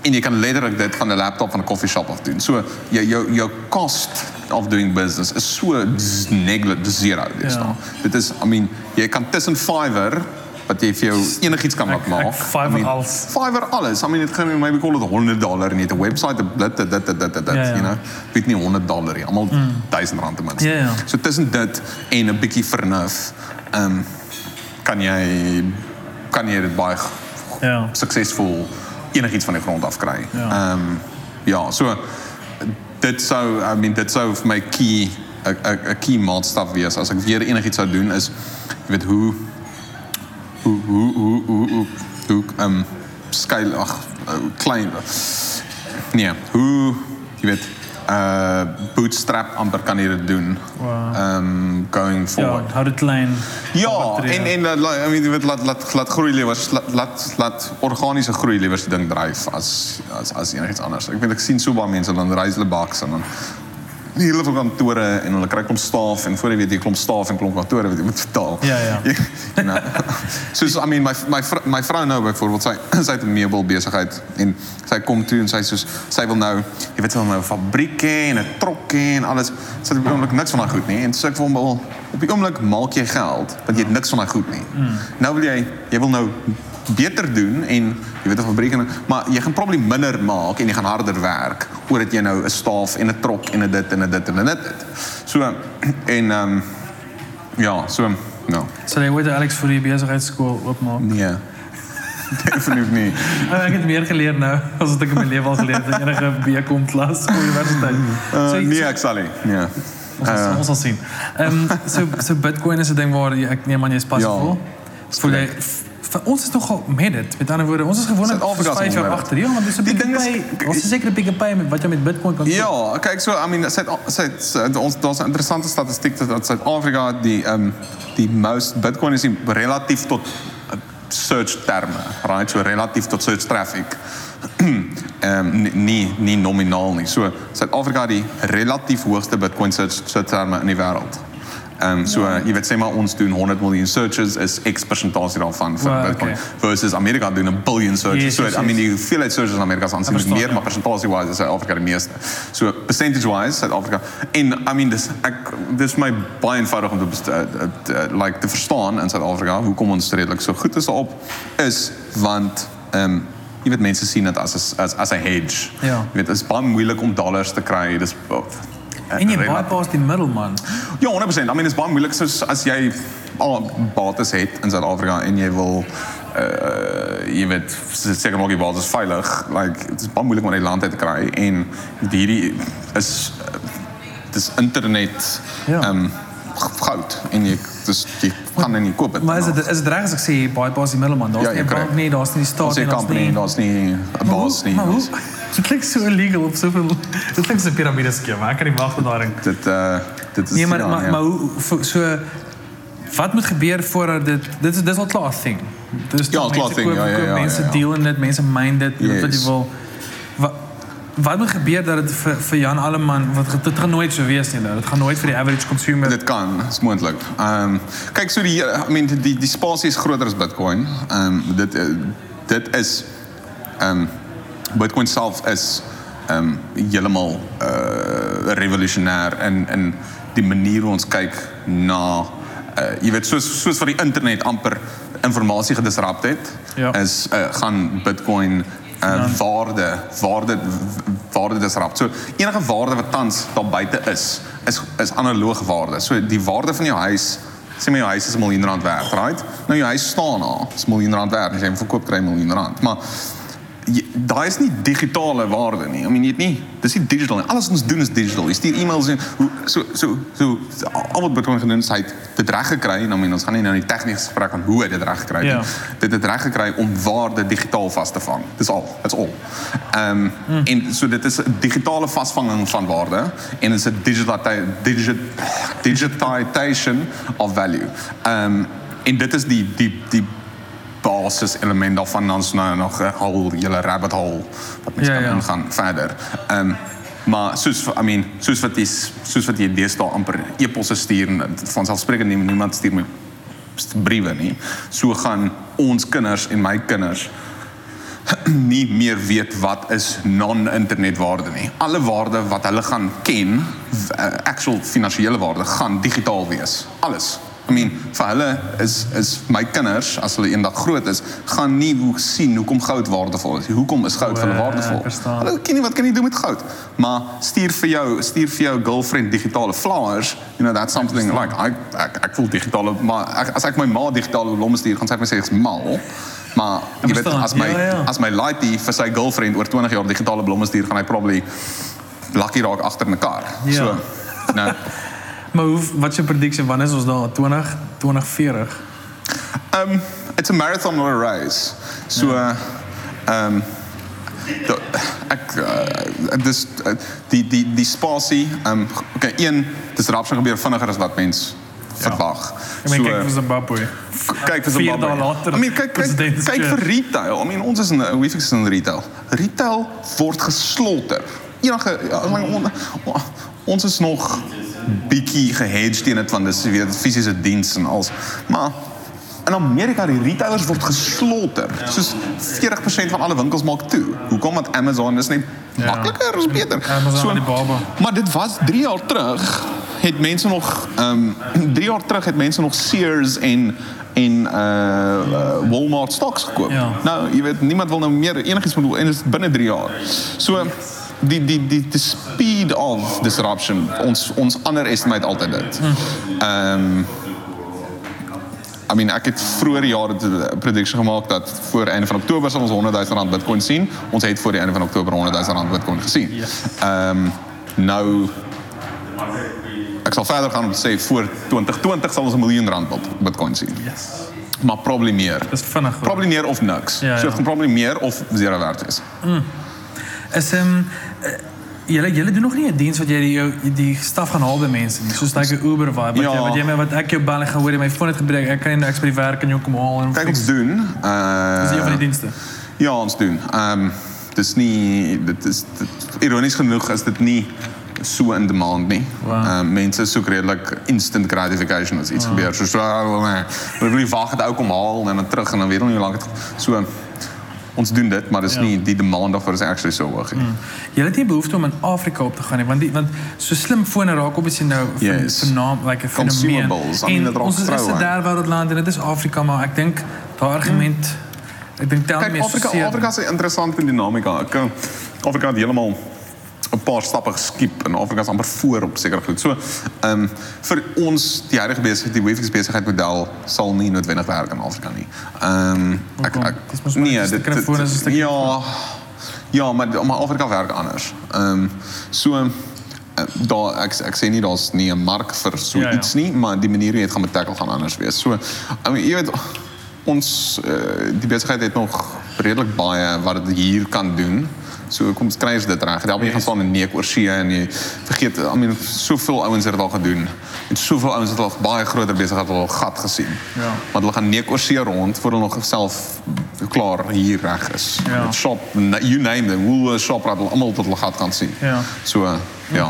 en jy kan letterlik dit van 'n laptop van 'n koffieshop af doen. So jou jou jou cost of doing business is so negligible zero dis Ja. nou. Dit is I mean jy kan tussen Fiverr wat jy vir jou enigiets kan laat Fiverr alles. Fiverr alles. I mean it gaan maybe call it 100 dollar nie. 'n website dit dit dit dit dit, dit Ja, ja. you know. Weet nie 100 dollar nie. Almal 1000 rand ten minste. Ja, ja. So tussen dit en 'n bietjie vernuf, ehm um, kan jy kan jy dit baie suksesvol enigiets van die grond af kry. Ehm Ja. um, ja, so dit sou I mean dit sou vir my key 'n key maatstaf wees as ek weer enigiets sou doen is jy weet hoe hoe hoe hoe hoe hoe hoe ehm um, skuil ag klein nee hoe jy weet uh bootstrap amper kan jy dit doen Wow. ehm um, going Ja, forward hou dit klein. Ja, en en laat- laat- I mean laat laat laat groei liewers laat laat, laat organiese groei liewers die ding dryf as as as enigiets anders. Ek weet ek sien so baie mense dan reis hulle baks en dan hele van kantore en hulle kry klomp staaf en voor jy weet jy klomp staaf en klomp kantore wat jy moet betaal. Ja, ja. you know. Soos I mean my my vrou, my vrou nou byvoorbeeld sy sy het 'n meubel besigheid en sy kom toe en sy soos sy wil nou jy weet sy wil nou 'n fabriek hê en 'n trok hê en alles. Sy het oomblik niks van daai goed nie en so ek vir hom wil op die oomblik maak jy geld want jy het niks van daai goed nie. Nou wil jy jy wil nou beter doen en jy weet 'n fabriek en maar jy gaan probably minder maak en jy gaan harder werk omdat jy nou 'n staaf en 'n trok en 'n dit en 'n dit en 'n dit. So en ehm um, ja, so nou. Sal jy ooit Alex vir die besigheidskool oopmaak? Nee. Definitief nie. Oh, ek het meer geleer nou as wat ek in my lewe al geleer het in enige BCom klas op universiteit. Uh, So- nee, ek sal nie. Nee. Ons sal, ons sal sien. Ehm so so Bitcoin is 'n ding waar jy, ek neem aan jy is passievol. Ja, Voel jy vir ons is nogal dit. Met ander woorde, ons is Suid-Afrika is 5 jaar agter. Ja, want dis 'n Die bietjie ding is- by. Ons is seker 'n bietjie by met wat jy met Bitcoin kan doen. Ja, kyk so, I mean, Suid Suid Suid- ons daar's 'n interessante statistiek dat dat Suid-Afrika die um, die most Bitcoin is relatief tot uh, search terme, right? So relatief tot search traffic. Ehm um, nie- nie nie nominaal nie. So Suid-Afrika die relatief hoogste Bitcoin search, search terme in die wêreld. Um, so uh, jy weet sê maar ons doen 100 miljoen searches is X persentasie daarvan vir Wow, Bitcoin okay. versus Amerika doen 'n billion searches. Yes, so yes, I mean die hoeveelheid searches in Amerika is aansienlik meer, ja. maar persentasie wise is Suid-Afrika die meeste. So percentage wise Suid-Afrika en I mean dis ek dis my baie eenvoudig om te best- uh, uh, like te verstaan in Suid-Afrika hoekom ons redelik so goed is daarop is want ehm um, jy weet mense sien dit as as as 'n hedge. Ja. Jy weet dit is baie moeilik om dollars te kry. Dis En jy relatief- bypass die middelman. Ja, 100%. I mean, dit is baie moeilik soos as jy al bates het in Suid-Afrika en jy wil uh jy weet seker maak die bates veilig. Like dit is baie moeilik om die land uit te kry en hierdie is dis internet Ja. um, goud en jy dis jy dit nie koop het. Maar is dit is dit reg as ek sê jy bypass die middelman? Daar's Ja, nie 'n bank nie, daar's nie die staat nie, daar's nie. daar's nie 'n baas nie. Dit klink so illegal op soveel. Dit klink so 'n piramide skema. Ek kan nie wag tot daarin. Dit uh dit is Nee, maar ja, maar, ja. maar hoe so wat moet gebeur voordat dit dit is dis al klaar thing. Dis Ja, klaar thing, koop- ja, ja, koop, ja, Mense ja, ja. deel in dit, mense myn dit, weet wat jy Yes. wil. Wat moet gebeur dat dit vir vir Jan Alleman wat dit gaan nooit so wees nie nou. Dit gaan nooit vir die average consumer. Dit kan, is moontlik. Ehm um, kyk so die I mean die die spasie is groter as Bitcoin. Ehm um, dit eh, dit is ehm um, Bitcoin self is ehm um, heeltemal uh revolusionêr in in die manier hoe ons kyk na uh jy weet soos soos wat die internet amper informasie gedisrupt het Ja. is uh, gaan Bitcoin uh, waarde waarde waarde disrupt. So enige waarde wat tans daar buite is, is is analoge waarde. So die waarde van jou huis, sê maar jou huis is 'n miljoen rand werd, right? Nou jou huis staan daar, is 'n miljoen rand werd, as jy hom verkoop kry 'n miljoen rand. Maar daai is nie digitale waarde nie. I mean jy het nie dis nie digital nie. Alles wat ons doen is digital. Jy stuur e-mails en hoe so so so al wat Bitcoin gedoen is hy het dit reg gekry en I mean ons gaan nie nou in die tegniese gesprek aan hoe hy dit reg gekry het Ja. nie. Dit het reg gekry om waarde digitaal vas te vang. Dis al. Dit's al. Ehm en so dit is 'n digitale vasvanging van waarde en dit is 'n digital digit digitization of value. Ehm en dit is die die die basis element daarvan dan is nou nog 'n hol hele rabbit hole wat mens Ja, kan ja. ingaan verder. Ehm maar soos I mean soos wat jy soos wat jy deesdae amper e-posse stuur en van selfsprekend nie niemand stuur my briewe nie. So gaan ons kinders en my kinders nie meer weet wat is non-internetwaarde nie. Alle waarde wat hulle gaan ken, uh, actual finansiële waarde gaan digitaal wees. Alles. I mean, vir hulle is is my kinders as hulle eendag groot is, gaan nie hoe sien hoekom goud waardevol is. Hoekom is goud vir hulle Ja, waardevol? Hulle ken nie wat kan jy doen met goud. Maar stuur vir jou, stuur vir jou girlfriend digitale flowers, you know that's something like ek ek ek voel digitale maar ek, as ek my ma digitale blomme stuur, gaan sy vir my sê ek's mal. Maar jy weet as my Ja, ja. as my laaitie vir sy girlfriend oor 20 jaar digitale blomme stuur, gaan hy probably lucky raak agter kar. Ja. So nou Maar hoe wat is jou predictie wanneer is ons daar 20 2040? Um, it's a marathon not a race. So, uh, um, de, ek uh, dis uh, die die die spasie, um okay, een disruption gebeur vinniger as wat mens verwag. Ek meen kyk vir Zimbabwe. kyk vir vier Zimbabwe. dae later, I mean kyk kyk, kyk vir retail. I mean ons is in Wefix in retail. Retail word geslaughter. Enige ja, I on, on, ons is nog bietjie gehedged teen dit want dis jy weet fisiese diens en als. Maar in Amerika die retailers word geslaughter. Soos 40% van alle winkels maak toe. Hoekom? Want Amazon is net makliker, is beter. Amazon Alibaba. Maar dit was 3 jaar terug het mense nog ehm um, 3 jaar terug het mense nog Sears en en uh, uh Walmart stocks gekoop. Ja. Nou, jy weet niemand wil nou meer enigiets moet en dit is binne 3 jaar. So die die die die speed of disruption ons ons underestimate altyd dit. Ehm um, I mean ek het vroeër jare 'n prediction gemaak dat voor einde van Oktober sal ons 100 000 rand Bitcoin sien. Ons het voor die einde van Oktober 100 000 rand Bitcoin gesien. Ehm um, nou ek sal verder gaan om te sê voor 2020 sal ons 'n miljoen rand Bitcoin sien. Yes. Maar probably meer. Dis vinnig. Probably meer of niks. Ja, So ja. dit gaan probably meer of zero werd wees. Is ehm um, julle julle doen nog nie 'n diens wat die jou die staf gaan haal by mense nie. Soos like 'n Uber vibe wat Ja. wat jy wat ek jou bel en gehoor jy my foon het gebreek. Ek kan nie ek by die werk en jou kom haal Kyk ons doen. Uh Dis een van die dienste. Ja, ons doen. Ehm um, dis nie dit is dit, ironies genoeg is dit nie so in demand nie. Wow. Ehm um, mense soek redelik instant gratification as iets wow. gebeur. So so oh, nee. Hulle wil nie wag het ou kom haal en dan terug en dan weet hulle nie hoe lank dit so ons doen dit, maar dis Ja. nie die demand daarvoor is actually so hoog nie. Jy het nie behoefte om in Afrika op te gaan nie want die want so slim fone raak op is jy nou vir Yes. vir naam like 'n fenomeen. Raak ons is is 'n aan. derdewêreldland en dit is Afrika maar ek dink daai argument ek dink tel Kyk, mense Afrika. Afrika is interessante dinamika. Ek, eh, Afrika het heeltemal 'n paar stappe geskiep en Afrika is amper voor op sekere goed. So, ehm um, vir ons die huidige besigheid, die Wefix besigheidmodel sal nie noodwendig werk in Afrika nie. Ehm um, ek ek Dis mos maar 'n stukkie foon is 'n stukkie Ja. Ja, maar maar Afrika werk anders. Ehm um, so eh, daar ek ek sê nie daar's nie 'n mark vir so Ja, ja. iets nie, maar die manier hoe jy dit gaan gaan anders wees. So, I mean, jy weet ons uh, die besigheid het nog redelik baie wat dit hier kan doen. So kom ons kry ons dit reg. Daar jy gaan staan in neek oor see en jy vergeet I mean soveel ouens het dit al gedoen. En soveel ouens het al baie groter besigheid al gat gesien. Ja. Want hulle gaan neek oor see rond voor hulle nog self klaar hier reg is. Ja. Met shop you name them, Woolworths, Shoprite, hulle almal tot hulle gat gaan sien. Ja. So uh, ja.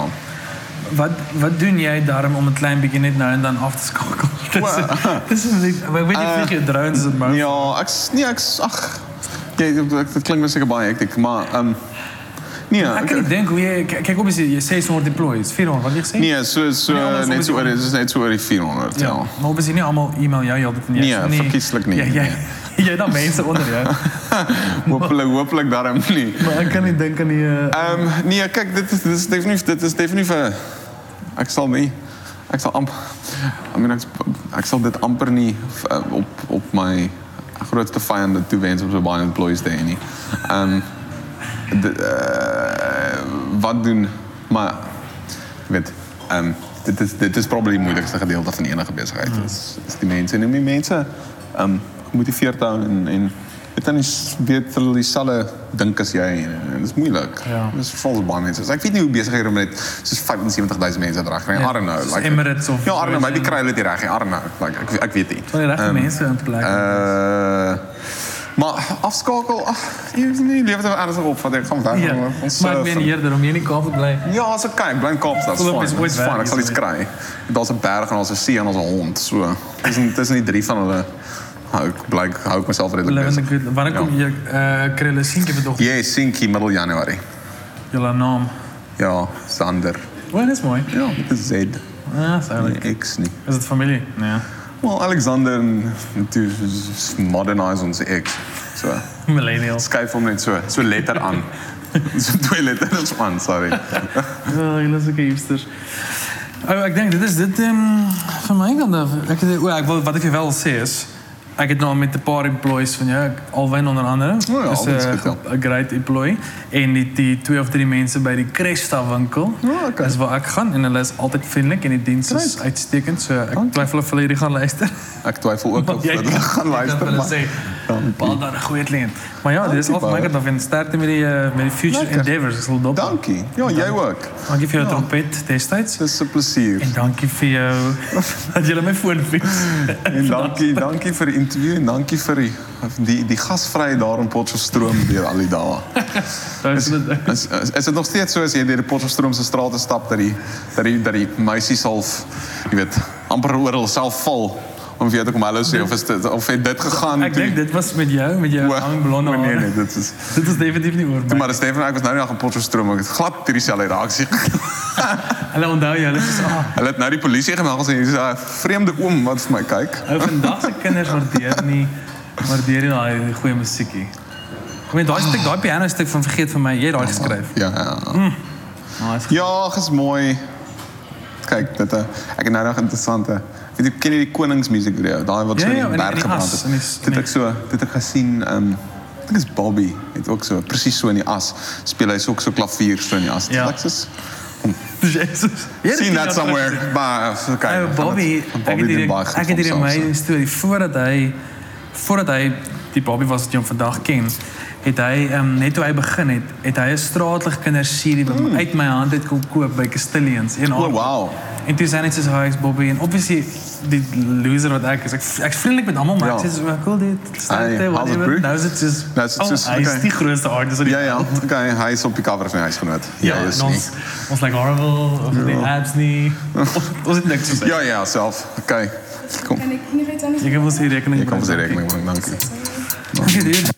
Wat wat doen jy daarom om 'n klein bietjie net nou en dan af te skakel? Dis dis is ek weet nie Uh, vlieg jy drones in maar Ja, ek nee, ek ag. Jy dit dit klink my seker baie hektiek, maar ehm um, dink hoe jy k- kyk op is jy 600 employees, 400 wat jy gesê? Nee, so so net so dit is net so oor die 400 ja. Ja, maar obviously nie almal e-mail jou heeltyd nie. Nee, verkieslik nie, Ja, jy jy dan mense onder jou. Hopelik hopelik daarom nie. maar ek kan nie dink aan die uh, Ehm um, nee, kyk dit is dit is definitief dit is definitief 'n ek sal nie ek sal amper I mean ek, ek sal dit amper nie uh, op op my grootste vyande toewens om so baie employees te hê nie. Ehm um, uh, wat doen maar weet ehm um, dit is dit is probably die moeilikste gedeelte van enige besigheid. Hmm. Is is die mense en die mense ehm um, gemotiveerd hou en en weet dan is hulle dieselfde dink as jy dit is moeilik. Ja. Dis vol baie mense. So ek weet nie hoe besig hulle met soos 75000 mense reg kry. Ja, I don't know. Like Emirates of Ja, I don't know, maybe kry hulle dit reg. I don't know. Like ek ek weet nie. van die regte Ehm, mense in plek. Uh maar afskakel, ag, jy is nie lewe dit ernstig op van ek gaan weg. ja, maar surf ben en- hier om jy nie Kaap te bly. Ja, ek kyk, bly in Kaapstad. Dis Philip is ooit Dis fyn. weg Ek sal iets hierso. kry. Daar's 'n berg en daar's 'n see en daar's 'n hond. So, dis nie dis nie drie van hulle hou ek bly hou Living besig. the good. Wanneer kom jy eh krille seentjie vir dog? Jy sinkie middel Januarie. Julle naam. Ja, Sander. Wat is mooi. Ja, met 'n Z. Ah, sorry. Nee, X nie. Is dit familie? Nee. Wel Alexander en toe modernise ons ex. So Millennials. skuif hom net so so letter aan. so twee letters aan, sorry. Ja, julle is ook hipsters. Oh, ek dink dit is dit ehm van my kant af. Ek het o, ek wil wat ek vir wel sê is ek het nou met 'n paar employees van jou, Alwyn onder andere. O ja, Dis is goed, ja. 'n great employee en die, die twee of drie mense by die Cresta winkel. O, okay. Dis waar ek gaan en hulle is altyd vriendelik en die diens is Great. uitstekend. So ek twyfel of hulle hierdie gaan luister. Ek twyfel ook of Jy- hulle gaan luister. Hulle maar- sê Paul daar 'n goeie kliënt. Maar ja, is Dankie, al my kant af en sterkte met die eh, met die future Lekker. endeavors. Ek sal dop. Dankie. Ja, jy ook. Dankie vir jou Ja. trompet destyds. Dis 'n plesier. En dankie vir jou dat jy my foon fiks. En dankie, dankie vir die interview en dankie vir die die die gasvryheid daar in Potchefstroom deur al die dae. Is. Is, is, is dit nog steeds so as jy deur die Potchefstroom se strate stap dat die dat die dat die meisies half jy weet amper oor hulself val om vir jou te kom hallo sê of is dit of het dit gegaan Ek dink dit was met jou met jou blonde o, nee nee dit is Dit is definitief nie oor Toe maar Stefan ek was nou nie nog in Potchefstroom ek het glad hierdie selfde reaksie. Hulle onthou jou, hulle sê ah, Hulle het nou die polisie gemeld gesê hier's 'n vreemde oom wat vir my kyk. ou vandag se kinders waardeer nie waardeer nie daai goeie musiekie. Ek meen daai stuk, daai piano stuk van vergeet van my, jy het daai geskryf. Ja ja. Nice. Ja, dis mooi. Kyk, dit eh, ek het nou nog interessante. Weet jy ken jy die koningsmusiek video? Daai wat Ja, so in ja, die in die- berg in gebrand het. in die- Dit het ek so, dit ek gesien ehm ek dink is Bobby het ook so presies so in die as speel hy so ook so klavier so in die as. Ja. Ek sê Jesus. Het seen that somewhere. Maar kyk. Ou Bobby, van ek het goed ek het homself, amazing storie voordat hy voordat hy die Bobby was wat jy hom vandag ken. Het hy um, net toe hy begin het, het hy 'n straatlig kinderserie mm. uit my hand het kom koop by Castilians een so. Oh wow. En toe sê net soos hy is Bobby en obviously die loser wat ek is. Ek ek's vriendelik met almal, maar Ja. sê so "Wel, cool dit. Whatever. bro? Nou is dit soos Nou is dit soos- oh, hy is die grootste artist Ja ja. Okay, hy is op die cover van huisgenoot. Ja, Jy is ons ons like horrible of die apps nie. Ons het niks gesê. Ja ja, self. Okay. Kom. Kan ik iets anders Jy kan ons hier rekening Jy kan bring, vir sy dankie. rekening maak. Dankie. Dankie dude.